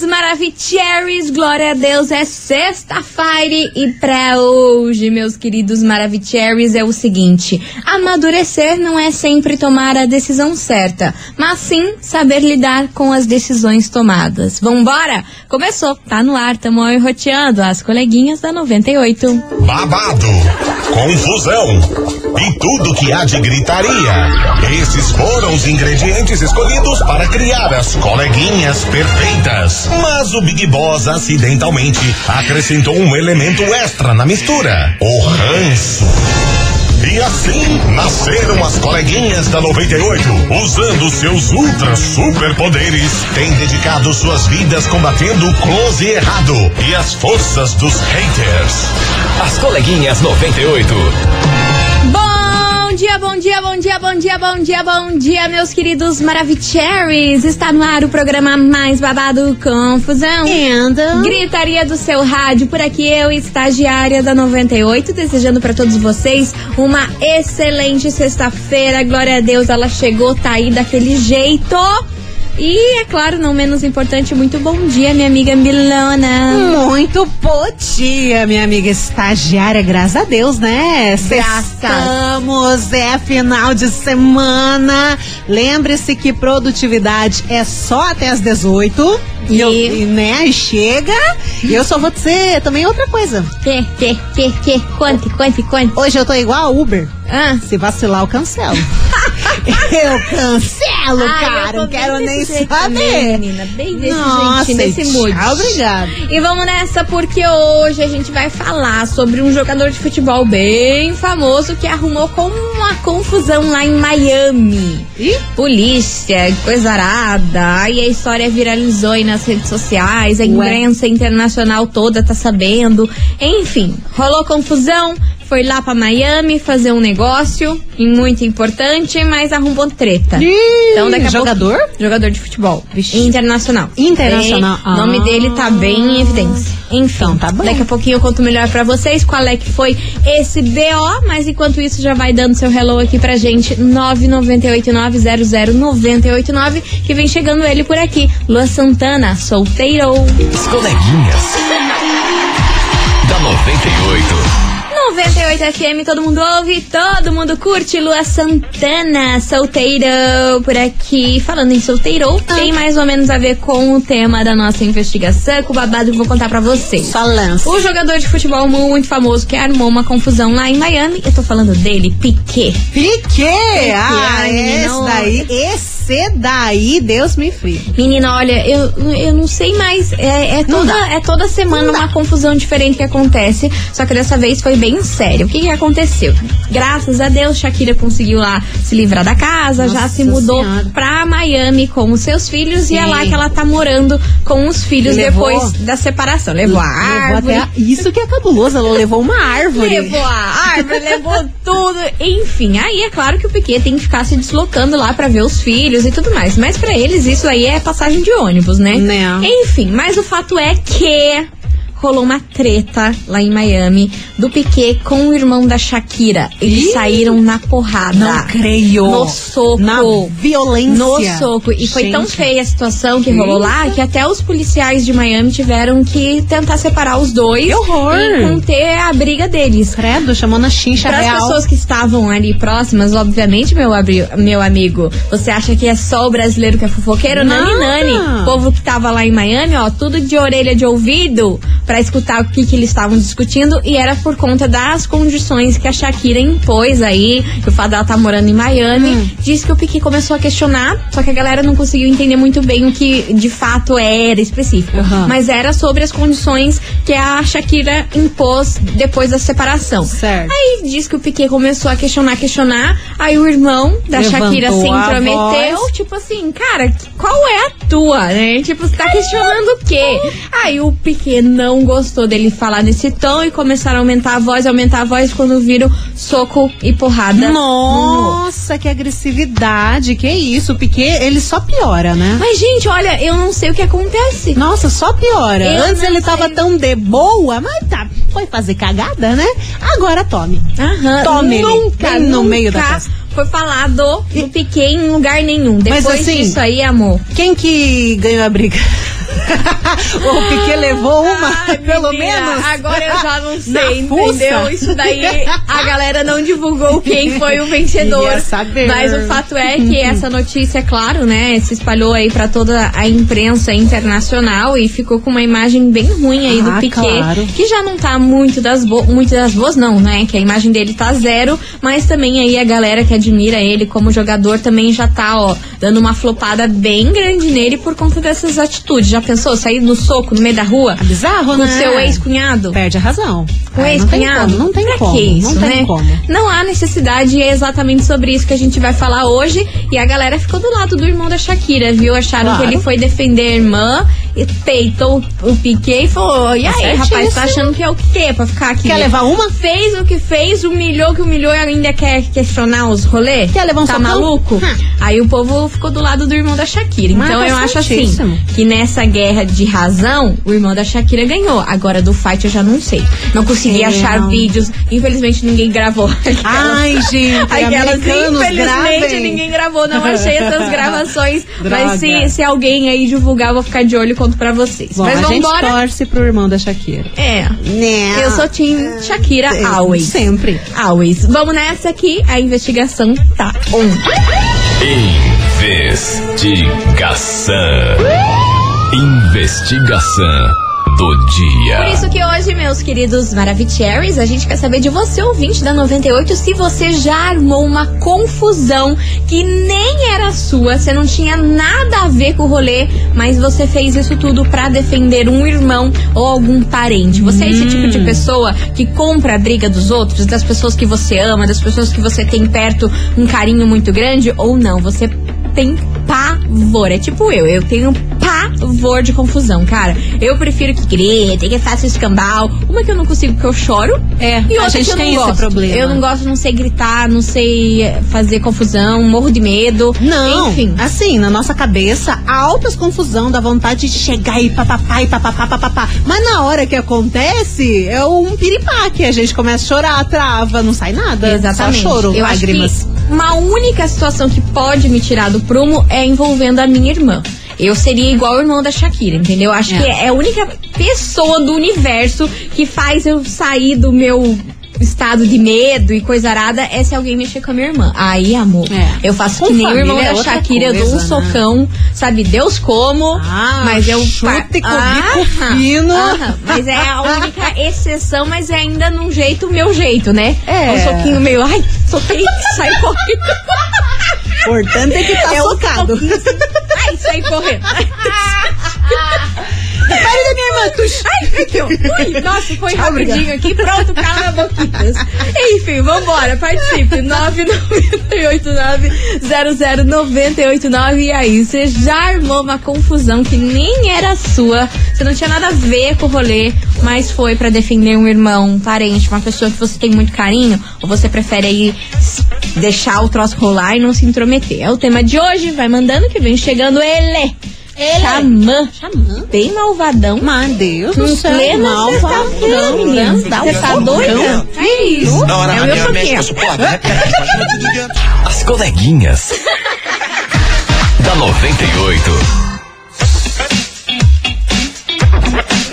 queridos Maravicheries, glória a Deus, é sexta-feira e pra hoje, meus queridos Maravicheries, é o seguinte: amadurecer não é sempre tomar a decisão certa, mas sim saber lidar com as decisões tomadas. Vambora? Começou, tá no ar, tamo aí roteando as coleguinhas da 98. babado, confusão e tudo que há de gritaria. Esses foram os ingredientes escolhidos para criar as coleguinhas perfeitas. Mas o Big Boss acidentalmente acrescentou um elemento extra na mistura: o ranço. E assim nasceram as coleguinhas da 98, usando seus ultra superpoderes, têm dedicado suas vidas combatendo o close e errado e as forças dos haters. As coleguinhas 98. Bom dia, bom dia, bom dia, bom dia, bom dia, bom dia, meus queridos Maravicheries. Está no ar o programa mais babado Confusão. And... Gritaria do seu rádio, por aqui eu, estagiária da 98, desejando para todos vocês uma excelente sexta-feira. Glória a Deus, ela chegou, tá aí daquele jeito. E, é claro, não menos importante, muito bom dia, minha amiga Milona. Muito bom dia, minha amiga estagiária, graças a Deus, né? Estamos, é final de semana. Lembre-se que produtividade é só até as 18. E, eu, e né, chega. E eu só vou dizer também outra coisa. Que, que, que, que, conte, conte, conte. Hoje eu tô igual a Uber. Ah. Se vacilar, eu cancelo. eu cancelo, Ai, cara. eu Não quero nem saber. também, menina, bem desse Nossa, jeitinho, desse mood. Obrigada. E vamos nessa porque hoje a gente vai falar sobre um jogador de futebol bem famoso que arrumou com uma confusão lá em Miami. Ih? Polícia, coisa arada. Aí a história viralizou aí nas redes sociais, a imprensa internacional toda tá sabendo. Enfim, rolou confusão. Foi lá pra Miami fazer um negócio muito importante, mas arrumou treta. Ih, Então, daqui a jogador? pouco, jogador de futebol. Vixe. Internacional. Internacional. O nome Ah. dele tá bem em evidência. Enfim, Então, tá bom. daqui a pouquinho eu conto melhor pra vocês qual é que foi esse BO, mas enquanto isso já vai dando seu hello aqui pra gente, 998900989, que vem chegando ele por aqui, Lua Santana, solteiro. As coleguinhas. da 98. 98 FM, todo mundo ouve, todo mundo curte. Lua Santana, solteiro, por aqui. Falando em solteiro, tem mais ou menos a ver com o tema da nossa investigação, com o babado que vou contar pra vocês. Só lança. O jogador de futebol muito famoso que armou uma confusão lá em Miami, eu tô falando dele, Piquet. Piquet! Ah, ai, esse daí, esse daí, Deus me frie. Menina, olha, eu, eu não sei mais. É, é toda, é toda semana uma confusão diferente que acontece. Só que dessa vez foi bem sério. O que, que aconteceu? Graças a Deus, Shakira conseguiu lá se livrar da casa, já Nossa se mudou Senhora. pra Miami com os seus filhos. E é Sim. lá que ela tá morando com os filhos Levou- depois da separação. Levou a árvore. até a- Isso que é cabuloso, ela levou uma árvore. Levou a árvore, levou tudo. Enfim, aí é claro que o Piquet tem que ficar se deslocando lá pra ver os filhos e tudo mais. Mas pra eles isso aí é passagem de ônibus, né? Né. Enfim, mas o fato é que rolou uma treta lá em Miami do Piquet com o irmão da Shakira. Eles Ih! saíram na porrada. Não creio. No soco. Na violência. No soco. E foi tão feia a situação que rolou lá que até os policiais de Miami tiveram que tentar separar os dois Que horror. e conter a briga deles. Credo, chamou na chincha Para as real. pessoas que estavam ali próximas, obviamente, meu, abri- meu amigo, você acha que é só o brasileiro que é fofoqueiro? Nani, Nada. nani. O povo que tava lá em Miami, ó, tudo de orelha de ouvido pra escutar o que, que eles estavam discutindo e era por conta das condições que a Shakira impôs aí, que o fato dela tá morando em Miami. Hum. Diz que o Piquet começou a questionar, só que a galera não conseguiu entender muito bem o que de fato era específico. Aham. Mas era sobre as condições que a Shakira impôs depois da separação. Certo. Aí diz que o Piquet começou a questionar, questionar. Aí o irmão da Levantou Shakira se intrometeu. Tipo assim, cara, qual é a tua, né? Tipo, você tá questionando o quê? Aí o Piquet não gostou dele falar nesse tom e começaram a aumentar a voz, aumentar a voz quando viram soco e porrada. Nossa, que agressividade. Que isso, o Piquet, ele só piora, né? Mas, gente, olha, eu não sei o que acontece. Nossa, só piora. Eu Antes não ele tava sei. tão de boa, mas tá, foi fazer cagada, né? Agora tome. Aham. Tome ele, nunca, bem no nunca meio da festa. foi falado do Piquet em lugar nenhum. Mas Depois assim- disso aí, amor. Quem que ganhou a briga? o Piquet levou uma, Ai, pelo menina, menos. Agora eu já não sei, entendeu? Isso daí a galera não divulgou quem foi o vencedor. Saber. Mas o fato é que essa notícia, é claro, né, se espalhou aí pra toda a imprensa internacional e ficou com uma imagem bem ruim aí do Ah, Piquet, claro. que já não tá muito das, bo muito das boas, não, né? Que a imagem dele tá zero, mas também aí a galera que admira ele como jogador também já tá, ó, dando uma flopada bem grande nele por conta dessas atitudes. Já pensou? Sair no soco no meio da rua? É bizarro, com né? seu ex-cunhado? Perde a razão. Com não tem ex-cunhado? como, Não tem Pra como. que isso, não tem né? como. Não há necessidade e é exatamente sobre isso que a gente vai falar hoje. E a galera ficou do lado do irmão da Shakira, viu? Acharam Claro. que ele foi defender a irmã, e peitou o Piquet e falou: E aí, Certíssimo. rapaz, tá achando que é o quê pra ficar aqui? Quer levar uma? Fez o que fez, humilhou o que humilhou e ainda quer questionar os rolês? Quer levar um Tá socão? maluco? Hum. Aí o povo ficou do lado do irmão da Shakira. Mas Então tá eu acho assim, que nessa guerra de razão, o irmão da Shakira ganhou. Agora do fight eu já não sei. Não consegui achar não. vídeos. Infelizmente ninguém gravou. Ai, gente, Aquelas, infelizmente, gravem. ninguém gravou, não achei essas gravações. Droga. Mas se, se alguém aí divulgar, eu vou ficar de olho conto pra vocês. Bom, mas a gente vambora. torce pro irmão da Shakira. É. Né? Eu sou Team Shakira É, always. Sempre. Always. Vamos nessa aqui, a investigação tá on. Investigação. Investigação do Por dia. isso que hoje, meus queridos Maravicheries, a gente quer saber de você, ouvinte da 98, se você já armou uma confusão que nem era sua, você não tinha nada a ver com o rolê, mas você fez isso tudo pra defender um irmão ou algum parente. Você é esse tipo de pessoa que compra a briga dos outros, das pessoas que você ama, das pessoas que você tem perto um carinho muito grande ou não? Você tem pavor. É tipo eu, eu tenho pavor de confusão, cara. Eu prefiro que grite, que faça escambau. Uma que eu não consigo porque eu choro. É, e a outra gente que eu tem não esse gosto. problema. Eu não gosto, não sei gritar, não sei eh, fazer confusão, morro de medo. Não, Enfim. assim, na nossa cabeça, altas confusão, da vontade de chegar e papapá e papapá, papapá. Mas na hora que acontece, é um piripá que a gente começa a chorar, trava, não sai nada. Exatamente. Só choro, eu lágrimas. acho que uma única situação que pode me tirar do prumo é envolvendo a minha irmã. Eu seria igual o irmão da Shakira, entendeu? Acho É. que é a única pessoa do universo que faz eu sair do meu estado de medo e coisa arada é se alguém mexer com a minha irmã. Aí, amor, É. eu faço Com que nem o irmão é da Shakira, eu dou um coisa, né? socão, sabe? Deus como, Ah, mas eu... chute com Ah, fino. aham. Mas é a única exceção, mas é ainda num jeito, meu jeito, né? É. Um soquinho meio, ai, soquei, sai correndo. Importante é que tá É socado. soquinho assim, Ai, sai correndo. Para da minha irmã, tu... Ai, aqui, ó. Ui, nossa, foi rapidinho aqui. Pronto, cala a boquitas. Enfim, vambora, participe. 998900989. E aí, você já armou uma confusão que nem era sua. Você não tinha nada a ver com o rolê, mas foi pra defender um irmão, um parente, uma pessoa que você tem muito carinho? Ou você prefere aí deixar o troço rolar e não se intrometer? É o tema de hoje. Vai mandando que vem chegando ele. Xamã. Xamã. Bem malvadão. Mas Deus do céu, plena malvadão, sexta-feira, menina. dá Você um tá doida? É isso. Na hora é o meu dentro. As coleguinhas. da 98.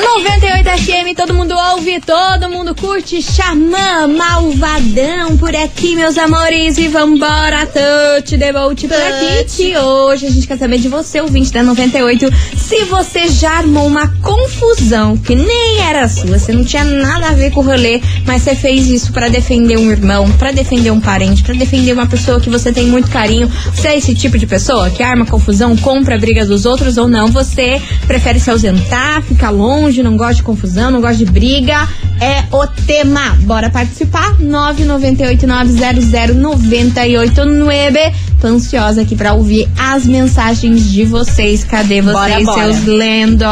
98 FM, todo mundo ouve, todo mundo curte. Xamã, malvadão por aqui, meus amores. E vambora, touch the boat por aqui. Que hoje a gente quer saber de você, ouvinte da 98, se você já armou uma confusão que nem era sua, você não tinha nada a ver com o rolê, mas você fez isso pra defender um irmão, pra defender um parente, pra defender uma pessoa que você tem muito carinho. Você é esse tipo de pessoa que arma confusão, compra a briga dos outros ou não? Você prefere se ausentar, ficar longe, não gosta de confusão, não gosta de briga? É o tema. Bora participar? 998900989. Tô ansiosa aqui pra ouvir as mensagens de vocês. Cadê vocês, Bora, bora. seus lendos?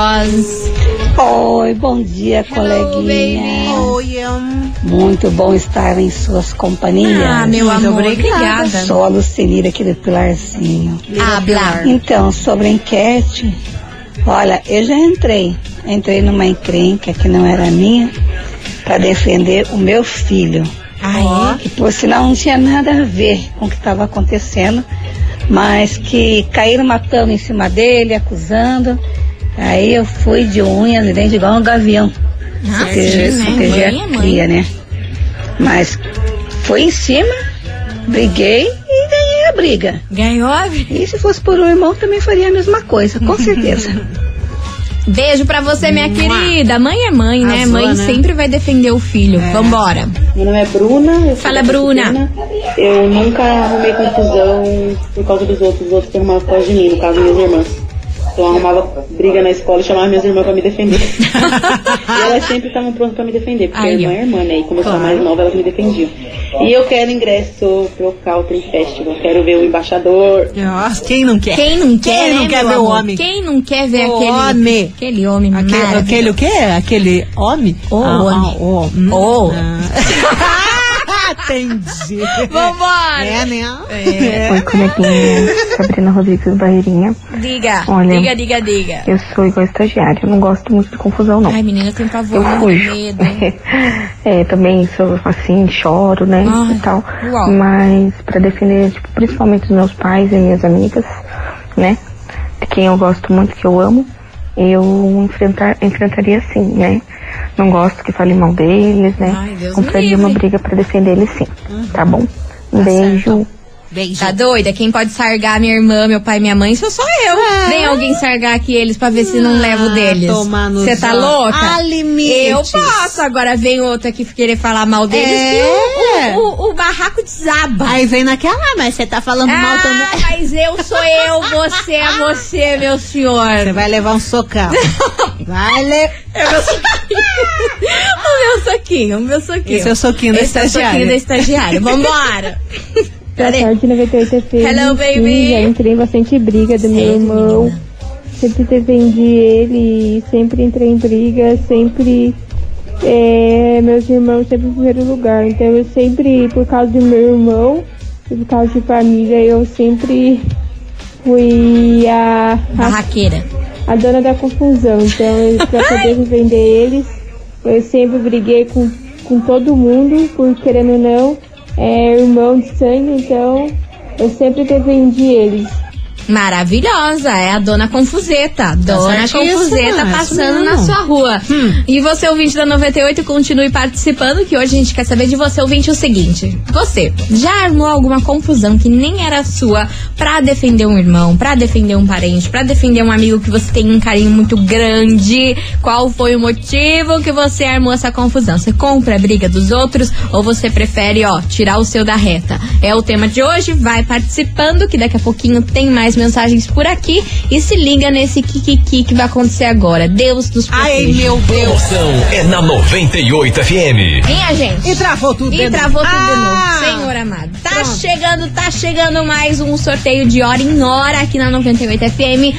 Oi, bom dia, coleguinha. Oi, um... Muito bom estar em suas companhias. Ah, meu Muito amor, obrigada. Sou a Lucelira aqui do Pilarzinho. Habla. Então, sobre a enquete, olha, eu já entrei. Entrei numa encrenca que não era minha para defender o meu filho. Ah, Que por sinal não tinha nada a ver com o que estava acontecendo, mas que caíram matando em cima dele, acusando. Aí eu fui de unha, de dente igual um gavião. Ah, Proteger, né? a cria, né? Mas fui em cima, briguei e ganhei a briga. Ganhou a vida. E se fosse por um irmão, também faria a mesma coisa, com certeza. Beijo pra você, minha querida. Mãe é mãe, né? Arrasou, mãe né? sempre vai defender o filho. Vambora. Meu nome é Bruna. Fala, Bruna. Eu nunca arrumei confusão por causa dos outros. Os outros que arrumavam por causa de mim, no caso, minhas irmãs. Então eu arrumava briga na escola e chamava minhas irmãs pra me defender. e elas sempre estavam prontas pra me defender, porque Aí, a irmã é irmã, né? E como eu sou a mais nova, elas me defendiam. E eu quero ingresso pro Country Festival. Quero ver o embaixador. Nossa, quem não quer? Quem não quer, Quem não né, quer meu ver o homem? Quem não quer ver O aquele homem. Aquele homem Aquele, aquele o quê? Aquele homem? O Ah, homem. ah, o, hum, O. ah. Entendi. Vambora. É, né? É. Oi, coleguinha. Sabrina Rodrigues Barreirinha. Diga, Olha. diga, diga, diga. Eu sou igual estagiária. Eu não gosto muito de confusão, não. Ai, menina, tenho pavor, Eu fujo. medo. é, também sou assim, choro, né? Ai, e tal. uau. Mas pra defender, tipo, principalmente os meus pais e minhas amigas, né? De quem eu gosto muito, que eu amo, eu enfrentar, enfrentaria sim, né? Não gosto que fale mal deles, né? Ai, Deus Compraria uma livre. briga pra defender eles sim. Tá bom? Um beijo. Beijo. Tá doida? Quem pode sargar minha irmã, meu pai minha mãe, sou só eu. É. Vem alguém sargar aqui eles pra ver se não levo deles. Você tá louca? Há limites. Eu posso, agora vem outra que querer falar mal deles É. que o, o, o- o barraco desaba. Aí vem naquela, ah, mas você tá falando mal ah, também. mas eu sou eu, você é você, meu senhor. Você vai levar um socão. vai levar. É o meu soquinho. o meu soquinho, o meu soquinho. Esse é o soquinho da Esse é o estagiária. soquinho da estagiária. Vambora. Boa tarde, 98 FM. Hello, baby. Sim, já entrei em bastante briga do meu irmão. menina? Sempre defendi ele, sempre entrei em briga, sempre. é, meus irmãos sempre em primeiro lugar. Então eu sempre, por causa do meu irmão, por causa de família, eu sempre fui a, a Barraqueira. a dona da confusão. Então, para poder vender eles, eu sempre briguei com, com todo mundo, por querendo ou não, é irmão de sangue, então eu sempre defendi eles. Maravilhosa, é a dona Confuseta. Dona certíssima, Confuseta isso passando na sua rua. E você, ouvinte da 98, continue participando, que hoje a gente quer saber de você, ouvinte, o seguinte. Você já armou alguma confusão que nem era sua pra defender um irmão, pra defender um parente, pra defender um amigo que você tem um carinho muito grande? Qual foi o motivo que você armou essa confusão? Você compra a briga dos outros ou você prefere, ó, tirar o seu da reta? É o tema de hoje, vai participando, que daqui a pouquinho tem mais mensagens por aqui. E se liga nesse kikiki que vai acontecer agora. Deus dos Ai, proteja. meu Deus. Promoção é na 98 FM. Minha gente. E travou tudo de E novo. travou tudo Ah! de novo, senhor amado. Tá Pronto. chegando, tá chegando mais um sorteio de hora em hora aqui na 98 FM.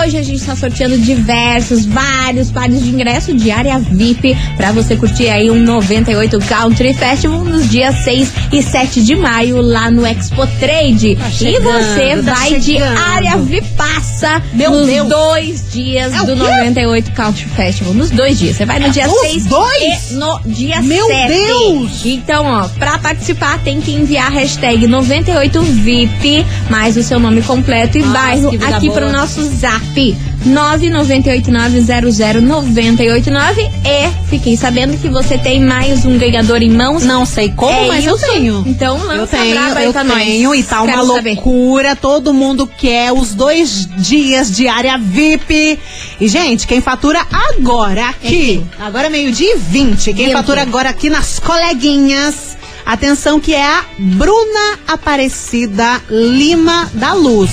Hoje a gente tá sorteando diversos, vários pares de ingresso de área VIP pra você curtir aí um 98 Country Festival nos dias 6 e 7 de maio lá no Expo Trade. Tá e chegando, você tá vai de chegando. área VIPaça Meu nos Deus. dois dias É do quê? 98 Country Festival. Nos dois dias. Você vai no dia Nos 6 dois? e no dia Meu 7. Deus! Então, ó, pra participar tem que enviar a hashtag 98VIP, mais o seu nome completo e Nossa, bairro aqui boa. pro nosso zap. 998900989 e fiquei sabendo que você tem mais um ganhador em mãos. Não sei como, É mas eu isso? tenho. Então lança eu tenho, braba aí eu pra nós. tenho, e tá uma Quero saber. loucura. Todo mundo quer os dois dias de área VIP. E, gente, quem fatura agora aqui, agora é meio-dia e 20, quem fatura agora aqui nas coleguinhas, atenção que é a Bruna Aparecida Lima da Luz.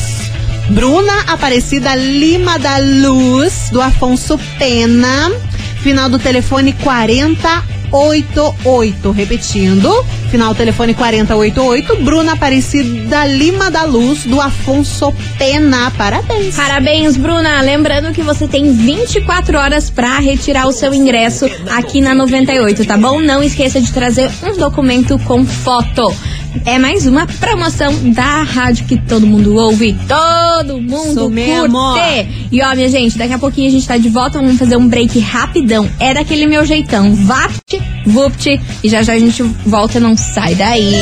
Bruna Aparecida Lima da Luz, do Afonso Pena. Final do telefone 4088. Repetindo, final telefone 4088. Bruna Aparecida Lima da Luz, do Afonso Pena. Parabéns. Parabéns, Bruna. Lembrando que você tem 24 horas pra retirar o seu ingresso aqui na 98, tá bom? Não esqueça de trazer um documento com foto. É mais uma promoção da rádio que todo mundo ouve, todo mundo mesmo. curte. E ó, minha gente, daqui a pouquinho a gente tá de volta, vamos fazer um break rapidão. É daquele meu jeitão. Vapt, vupt. E já já a gente volta, não sai daí.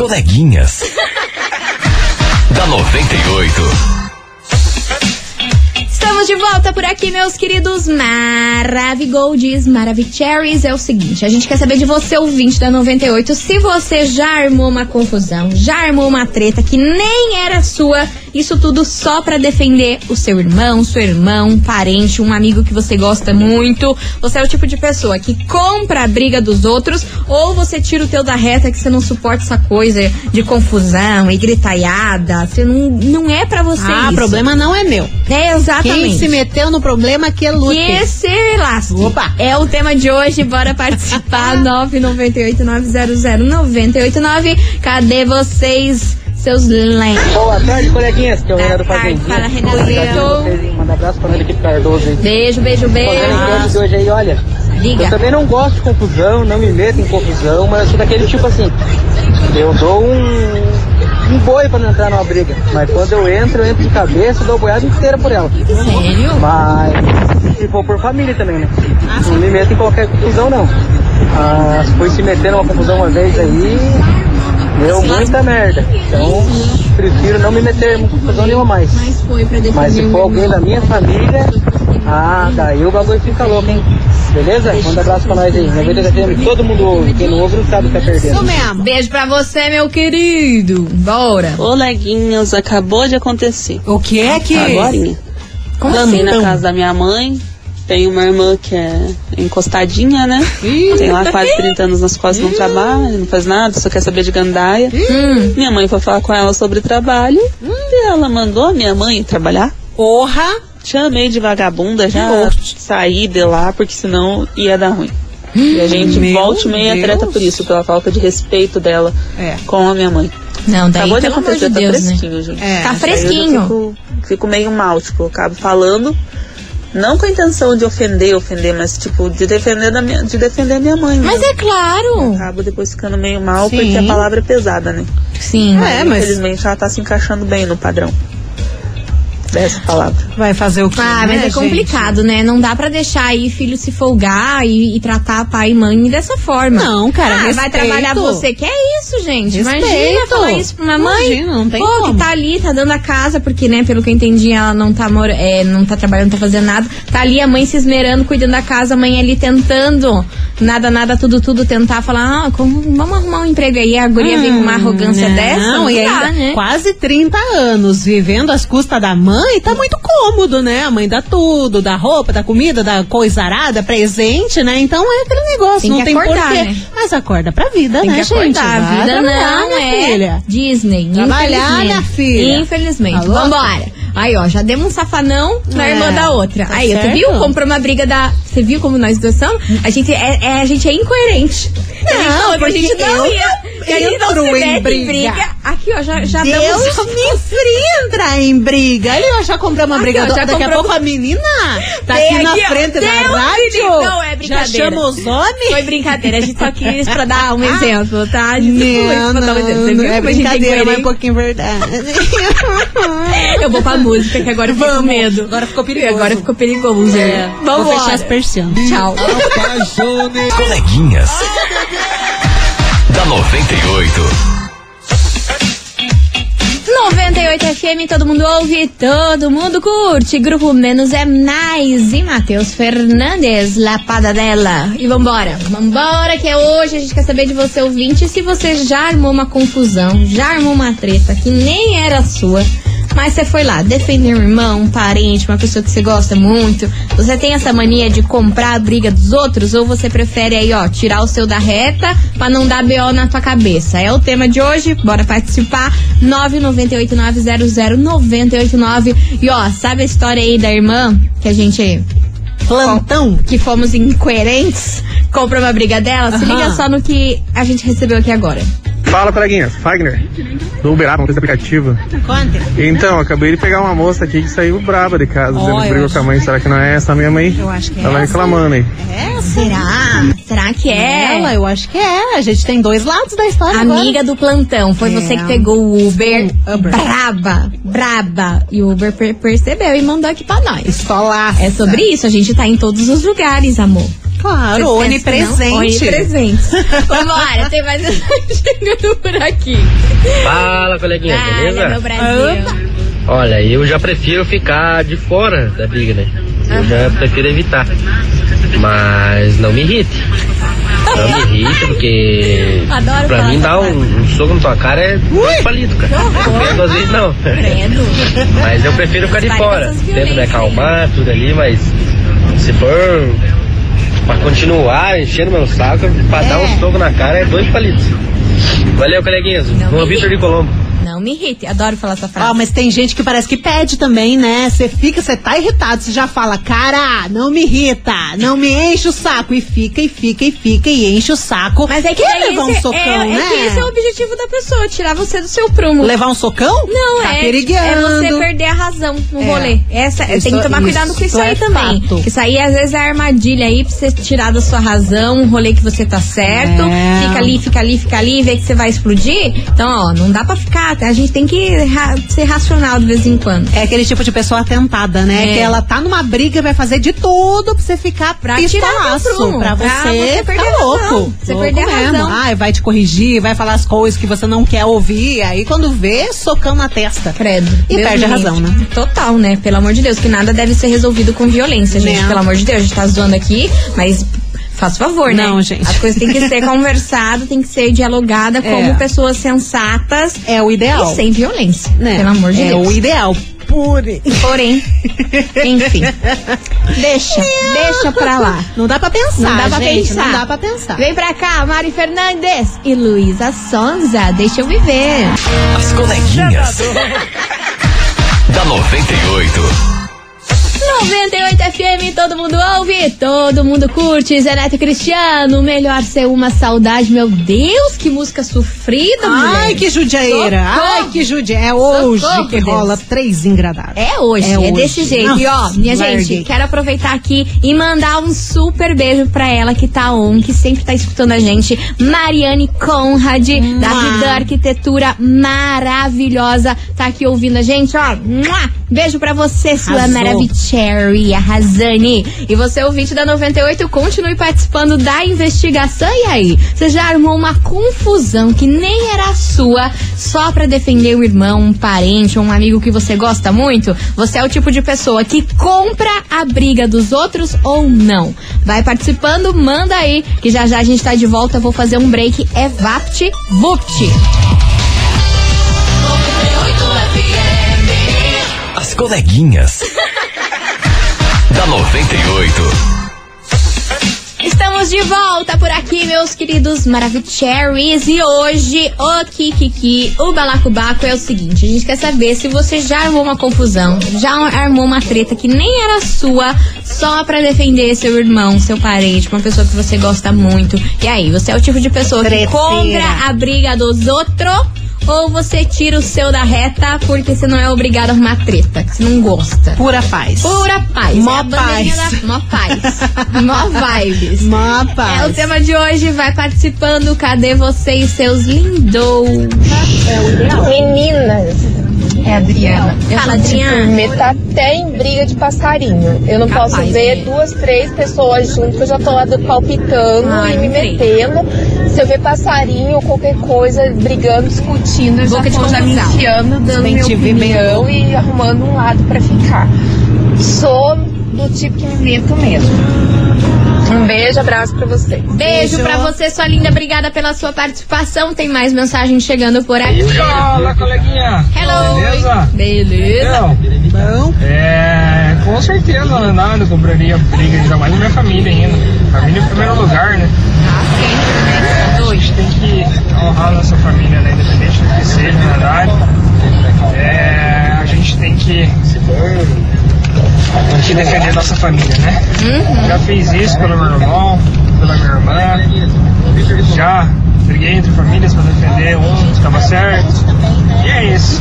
coleguinhas. da 98. Estamos de volta por aqui, meus queridos Maravigolds, Maravicheries. É o seguinte, a gente quer saber de você, ouvinte da 98, se você já armou uma confusão, já armou uma treta que nem era sua, isso tudo só pra defender o seu irmão, seu irmão, um parente, um amigo que você gosta muito. Você é o tipo de pessoa que compra a briga dos outros ou você tira o teu da reta que você não suporta essa coisa de confusão e gritaiada. Você não, não é pra você Ah, isso. o problema não é meu. É, exatamente. Quem se meteu no problema que lute. Que se lasque. Opa. É o tema de hoje, bora participar. 998-900-989. Cadê vocês, seus lentos? Boa tarde, coleguinhas, que é o Renato Fazendinha. fala, Renanzito. Manda abraço pra ele aqui Cardoso aí. Beijo, beijo, beijo. de hoje aí, olha. Diga. Eu também não gosto de confusão, não me meto em confusão, mas eu sou daquele tipo assim. Eu dou um, um boi pra não entrar numa briga. Mas quando eu entro, eu entro de cabeça, dou a boiada inteira por ela. Sério? Mas se for por família também, né? Não me meto em qualquer confusão, não. Ah, foi se meter numa confusão uma vez aí, deu muita merda. Então, prefiro não me meter em confusão nenhuma mais. Mas foi pra defender Mas se for alguém da minha família, ah, daí o bagulho fica louco, hein? Beleza? Manda abraço pra nós aí. 90 FM, todo mundo ouve. Quem não ouve não sabe o que tá perdendo. Isso mesmo. Beijo pra você, meu querido. Bora. Coleguinhas, acabou de acontecer. O que é que... Agorinha. Como Andei assim? na casa da minha mãe. Tem uma irmã que é encostadinha, né? Tem lá quase 30 anos nas costas, não trabalha, não faz nada, só quer saber de gandaia. Hum. Minha mãe foi falar com ela sobre trabalho. E ela mandou a minha mãe trabalhar. Porra. Chamei de vagabunda, já saí de lá, porque senão ia dar ruim. E a gente Meu volta e meia Deus. treta por isso, pela falta de respeito dela É. com a minha mãe. Não, daí, Acabou de acontecer, de tá Deus, né? fresquinho, gente. É. Tá fresquinho. Fico, fico meio mal, tipo, eu acabo falando, não com a intenção de ofender, ofender, mas tipo, de defender, da minha, de defender a minha mãe. né? Mas é claro. Acabo depois ficando meio mal, Sim. porque a palavra é pesada, né? Sim. É, mas Infelizmente ela tá se encaixando bem no padrão dessa palavra. vai fazer o quê? Ah, mas né, é complicado, né? Não dá pra deixar aí filho se folgar e, e tratar pai e mãe dessa forma. Não, cara, Ah, vai trabalhar você. Que é isso, gente? Imagina Respeito. falar isso pra uma mãe. Imagina, não tem Pô, como. que tá ali, tá dando a casa, porque, né, pelo que eu entendi, ela não tá, mor é, não tá trabalhando, não tá fazendo nada. Tá ali a mãe se esmerando, cuidando da casa, a mãe ali tentando, nada, nada, tudo, tudo, tentar falar, ah, como- vamos arrumar um emprego aí. A guria vem com uma arrogância não, dessa. Não, e ainda né? quase 30 anos vivendo às custas da mãe, tá muito cômodo, né? A mãe dá tudo, dá roupa, dá comida, dá coisa arada, presente, né? Então é aquele negócio, Tem não tem acordar, porquê. né? Mas acorda pra vida, Tem né, gente? A vida não minha é filha. Disney. Trabalhar, minha filha. Infelizmente. Alô? Vambora. Aí, ó, já demos um safanão na É, irmã da outra. tá Aí, você certo. viu? Comprou uma briga da. Você viu como nós duas somos? A gente é, é- a gente é incoerente. a gente Não, a gente não eu ia. Que a gente não se em briga. briga. Aqui, ó, já, já Deus damos um me entrar em briga. Ali, ó, já compramos uma Aqui, briga. ó, já Daqui a pouco a menina tá Vem aqui na aqui, ó. frente da Deus me rádio. Não, é Já brincadeira. chama os homens. Foi brincadeira, a gente só quis pra dar um exemplo, tá? A gente Não, exemplo. Você não, viu é como a gente brincadeira, mas é um pouquinho verdade. Eu vou pra música, que agora eu fico com Vamos. medo. Agora ficou perigoso. Agora ficou perigoso. É. Vamos Vou fechar as persianas. Tchau. Coleguinhas. da 98. 98 FM, todo mundo ouve, todo mundo curte. Grupo Menos é Mais e Matheus Fernandes, Lapada dela. E vambora, vambora, que é hoje. A gente quer saber de você, ouvinte, se você já armou uma confusão, já armou uma treta que nem era sua. Mas você foi lá defender um irmão, um parente, uma pessoa que você gosta muito. Você tem essa mania de comprar a briga dos outros ou você prefere aí, ó, tirar o seu da reta pra não dar BO na tua cabeça? É o tema de hoje, bora participar. 998900989. E ó, sabe a história aí da irmã que a gente Plantão. que fomos incoerentes? Compra uma briga dela? Se liga só no que a gente recebeu aqui agora. Fala, coleguinhas. Fagner, do Uber App, um aplicativo. Conte. Então, acabei de pegar uma moça aqui que saiu braba de casa, dizendo que brigou com a mãe. Será que não é essa a minha mãe? Eu acho que é essa. reclamando aí. É, Será? Será que é? Ela, eu acho que é. A gente tem dois lados da história Amiga do plantão, foi É. você que pegou o Uber, Uber. braba, braba. E o Uber per- percebeu e mandou aqui pra nós. Escolar. É sobre isso, a gente tá em todos os lugares, amor. Claro, onipresente. Onipresente. Vambora, tem mais chegando por aqui. Fala, coleguinha, Fala, beleza? meu Brasil. Olha, eu já prefiro ficar de fora da briga, né? Eu já prefiro evitar. Mas não me irrite. Não me irrite, porque Adoro pra falar mim essa dar um, um soco na tua cara é dois palitos, cara. Não pego duas vezes não. Credo. Mas eu prefiro ficar de Vai fora. Tento me violências acalmar, tudo ali, mas se for pra continuar enchendo meu saco, pra dar um soco na cara é dois palitos. Valeu, coleguinhas. Juan Vitor de Colombo. Não me irrite. Adoro falar essa frase. Ah, mas tem gente que parece que pede também, né? Você fica, você tá irritado, você já fala, cara, não me irrita, não me enche o saco. E fica, e fica, e fica, e enche o saco. Mas é que daí levar um esse- socão, é, né? É que esse é o objetivo da pessoa, tirar você do seu prumo. Levar um socão? Não, Tá é, perigueando. é você perder a razão no É. rolê. Essa, Isso- tem que tomar cuidado com isso aí é também. fato. Que isso aí às vezes é armadilha aí pra você tirar da sua razão, um rolê que você tá certo. É. Fica ali, fica ali, fica ali, vê que você vai explodir. Então, ó, não dá pra ficar. A gente tem que ra- ser racional de vez em quando. É aquele tipo de pessoa atentada, né? É. Que ela tá numa briga e vai fazer de tudo pra você ficar Pra pistolaço, prumo, pra pra você, você ficar perder a louco. você louco perder a razão. Ai, vai te corrigir, vai falar as coisas que você não quer ouvir. Aí quando vê, socão na testa. Credo. E Deus perde a razão, né? Total, né? Pelo amor de Deus, que nada deve ser resolvido com violência, gente. Né? Pelo amor de Deus, a gente tá zoando aqui, mas faz favor, né? Não, gente. As coisas têm que ser conversadas, tem que ser dialogada como É. pessoas sensatas. É o ideal. E sem violência, Né? pelo amor de é Deus. o ideal. Porém. Porém, enfim. Deixa, deixa pra lá. Não dá pra pensar, Não dá pra gente, pensar. Não dá pra pensar. Vem pra cá, Mari Fernandes e Luísa Sonza. Deixa eu viver. As coleguinhas. da 98. 98 FM, todo mundo ouve, todo mundo curte. Zé Neto e Cristiano, melhor ser uma saudade. Meu Deus, que música sofrida, mulher. Ai, que judiaeira. Socorro. Ai, que judiaeira. É hoje Socorro, que Deus. rola três engradados. É hoje, É é, hoje. desse jeito. e ó, Nossa, minha larguei. gente, quero aproveitar aqui e mandar um super beijo pra ela que tá on, que sempre tá escutando a gente, Mariane Conrad, da. Vida Arquitetura maravilhosa, tá aqui ouvindo a gente, ó. Mua. Beijo pra você, sua Arrasou. Maravicherry, arrasane. E você, ouvinte da 98, continue participando da investigação. E aí, você já armou uma confusão que nem era sua, só pra defender o irmão, um parente ou um amigo que você gosta muito? Você é o tipo de pessoa que compra a briga dos outros ou não? Vai participando, manda aí, que já já a gente tá de volta. Vou fazer um break. É Vapt Vupt. As coleguinhas. Da 98. Estamos de volta por aqui, meus queridos Maravicheries. E hoje, o Kikiki, o Balacobaco é o seguinte: a gente quer saber se você já armou uma confusão, já armou uma treta que nem era sua, só pra defender seu irmão, seu parente, uma pessoa que você gosta muito. E aí, você é o tipo de pessoa que Treteira. compra a briga dos outros? Ou você tira o seu da reta porque você não é obrigado a arrumar treta, que você não gosta? Pura paz. Pura paz. Mó é paz. Da... Mó paz. Mó vibes. Mó É paz. o tema de hoje, vai participando. Cadê você e seus lindos? Meninas, É a Adriana. Fala, Adriana. meter até em briga de passarinho. Eu não Capaz, posso ver né? duas, três pessoas juntas que eu já tô lá palpitando Ai, e me metendo. Se eu ver passarinho ou qualquer coisa brigando, discutindo, eu já Boca de tô já me enfiando, dando minha opinião e arrumando um lado pra ficar. Sou do tipo que me meto mesmo. Um beijo, abraço pra vocês. Beijo Beijo. pra você, sua linda. Obrigada pela sua participação. Tem mais mensagem chegando por aqui. Fala, coleguinha. Hello. Beleza? Beleza. Então, é, com certeza, não, não compraria briga, ainda mais na minha família ainda. Família em primeiro lugar, né? Ah, É, a gente tem que honrar a nossa família, né? Independente do que seja, na verdade. É, a gente tem que, tem que defender nossa família, né? Já fiz isso pelo meu irmão, pela minha irmã. Já briguei famílias para defender um que estava certo. E é isso.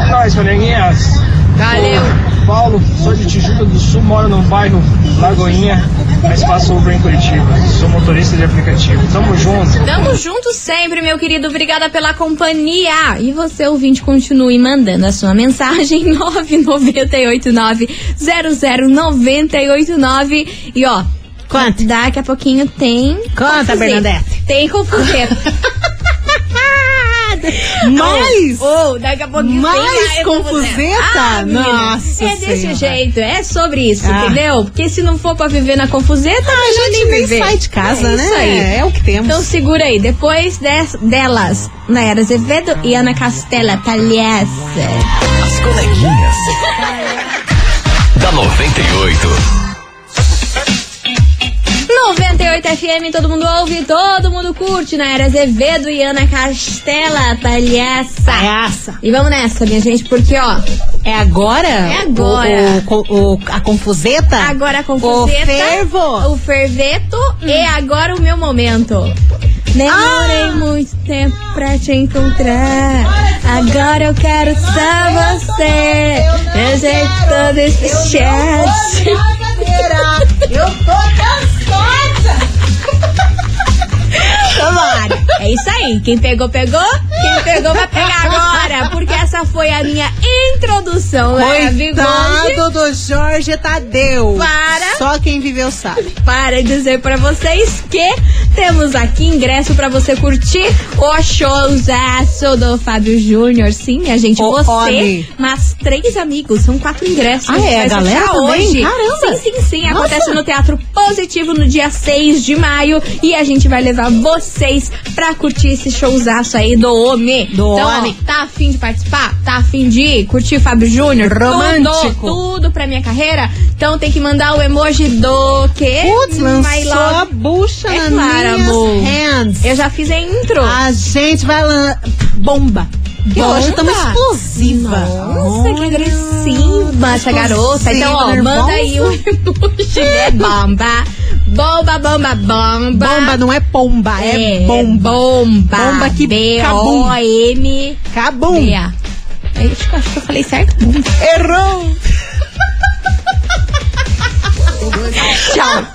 É nóis, coleguinhas. Valeu. Sou Paulo, sou de Tijuca do Sul, moro no bairro Lagoinha, mas faço Uber em Curitiba. Sou motorista de aplicativo. Tamo junto. Tamo junto sempre, meu querido. Obrigada pela companhia. E você, ouvinte, continue mandando a sua mensagem 998900989. E ó, Conta. Daqui a pouquinho tem. Conta. Bernadette. Tem confuseta. Mais? Ou, daqui a pouquinho Mais tem confuseta? Ah, menina, Nossa É desse Senhora. jeito, é sobre isso, Ah. entendeu? Porque se não for pra viver na confuseta, Ah, a gente nem viver. sai de casa, é né? Isso aí. É o que temos. Então segura aí. Depois des- delas, Nayara Azevedo e Ana Castela Talhessa. As coleguinhas. da 98. 98 FM, todo mundo ouve, todo mundo curte. Nayara Azevedo e Ana Castela Talhessa. Palhaça. E vamos nessa, minha gente, porque ó, É agora? É agora. O, o- o- a confuseta? agora a confuseta, O fervo? o ferveto e agora o meu momento. Demorei muito tempo pra te encontrar. Agora eu quero só você. Eu sei todo esse chat. Eu tô cansada! Vambora! É isso aí. Quem pegou, pegou. Quem pegou, vai pegar agora. Porque essa foi a minha introdução, né? Coitado do Jorge Tadeu. Para. Só quem viveu sabe. para dizer pra vocês que temos aqui ingresso pra você curtir o showzaço do Fábio Júnior. Sim, minha gente, O você, homem. mas três amigos, são quatro ingressos. Ah, é? A galera também? hoje. Caramba. Sim, sim, sim. Nossa. Acontece no Teatro Positivo no dia 6 de maio e a gente vai levar vocês pra curtir esse showzaço aí do homem. Do então, ó, homem. tá afim de participar? Tá afim de curtir Fábio Júnior? Romântico. Tudo, tudo pra minha carreira? Então tem que mandar o emoji do quê? Putz, lançou a bucha É nas claro, amor. hands. Eu já fiz a intro. A gente vai lan... Bomba. E Bomba. hoje estamos explosiva. Nossa, que agressiva essa garota. Então, ó, manda aí o emoji. Bomba. Bomba, bomba, bomba. Bomba não é pomba, é, bomba. Bomba. Bomba que cabum. B-O-M. Cabum. B-A. Acho que acho que eu falei certo. Errou. Tchau.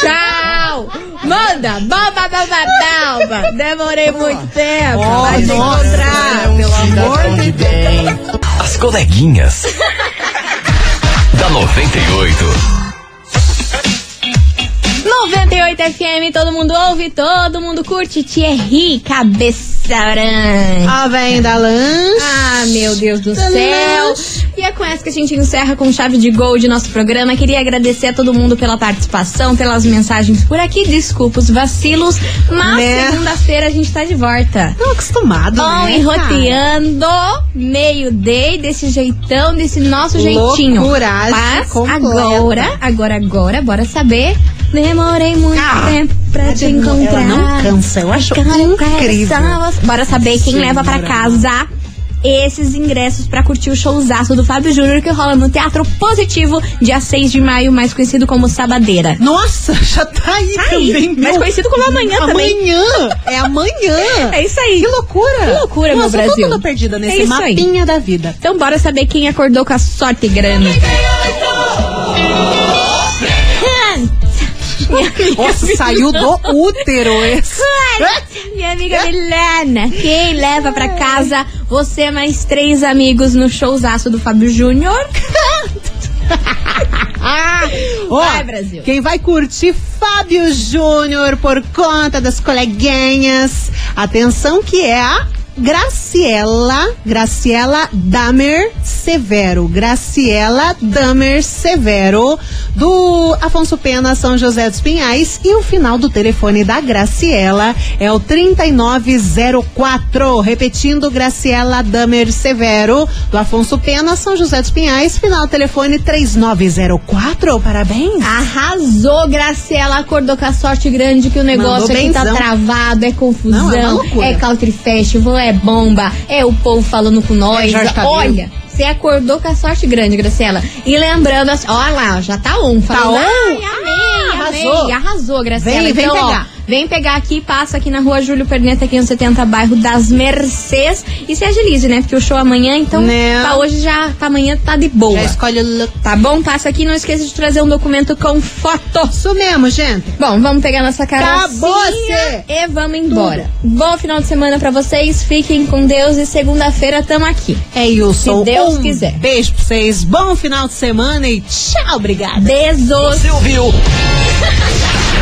Tchau. Manda. Bomba, bomba, bomba. Demorei muito tempo. Oh, vai te encontrar. Pelo amor de Deus. As coleguinhas. da 98. 98 FM, todo mundo ouve, todo mundo curte. Thierry Cabeça Branca. A vem da lanche. Ah, meu Deus do Da céu. lanche. E é com essa que a gente encerra com chave de gol de nosso programa. Queria agradecer a todo mundo pela participação, pelas mensagens por aqui. Desculpa os vacilos, mas Né? segunda-feira a gente tá de volta. Tô acostumado, Bom, né, roteando, meio day, desse jeitão, desse nosso jeitinho. Loucuragem Mas completa. agora, agora, agora, bora saber. Demorei muito Ah, tempo pra te encontrar. ela não cansa, eu acho Cara, incrível. Bora saber quem Senhora. leva pra casa esses ingressos pra curtir o showzaço do Fábio Júnior que rola no Teatro Positivo, dia 6 de maio, mais conhecido como Sabadeira. Nossa, já tá aí Tá aí, também. mais meu. conhecido como amanhã também. Amanhã. É amanhã. É isso aí. Que loucura. Que loucura, meu Nossa, Brasil. Eu tô toda perdida nesse É isso aí. mapinha da vida. Então bora saber quem acordou com a sorte grande. Nossa, saiu do útero esse. Minha amiga Milena, quem leva pra casa você mais três amigos no showzaço do Fábio Júnior? Ó, Vai, Brasil. Quem vai curtir Fábio Júnior por conta das coleguinhas. Atenção que é a Graciela, Graciela Damer Severo, Graciela Damer Severo, do Afonso Pena, São José dos Pinhais, e o final do telefone da Graciela é o 3904, repetindo, Graciela Damer Severo, do Afonso Pena, São José dos Pinhais, final do telefone 3904, parabéns. Arrasou, Graciela. Acordou com a sorte grande que o negócio Mandou aqui tá travado, é confusão, Não, é é country festival, é bomba, é o povo falando com nós. É. Olha, você acordou com a sorte grande, Graciela. E lembrando olha lá, já tá um. Falando, on? Ai, amei, Ah, amei. arrasou. Arrasou, Graciela. Vem, vem então, ó, pegar. Vem pegar aqui, passa aqui na rua Júlio Perneta, aqui no 70, bairro das Mercês. E se agilize, né? Porque o show é amanhã, então Né. pra hoje já, pra amanhã tá de boa. Já escolhe o look. Tá bom? Passa aqui, não esqueça de trazer um documento com foto. Isso mesmo, gente. Bom, vamos pegar nossa carrocinha Acabou-se. e vamos embora. Bom final de semana pra vocês, fiquem com Deus e segunda-feira tamo aqui. É Wilson. Se Deus um quiser. Beijo pra vocês. Bom final de semana e tchau, obrigada. Beijos. Você ouviu?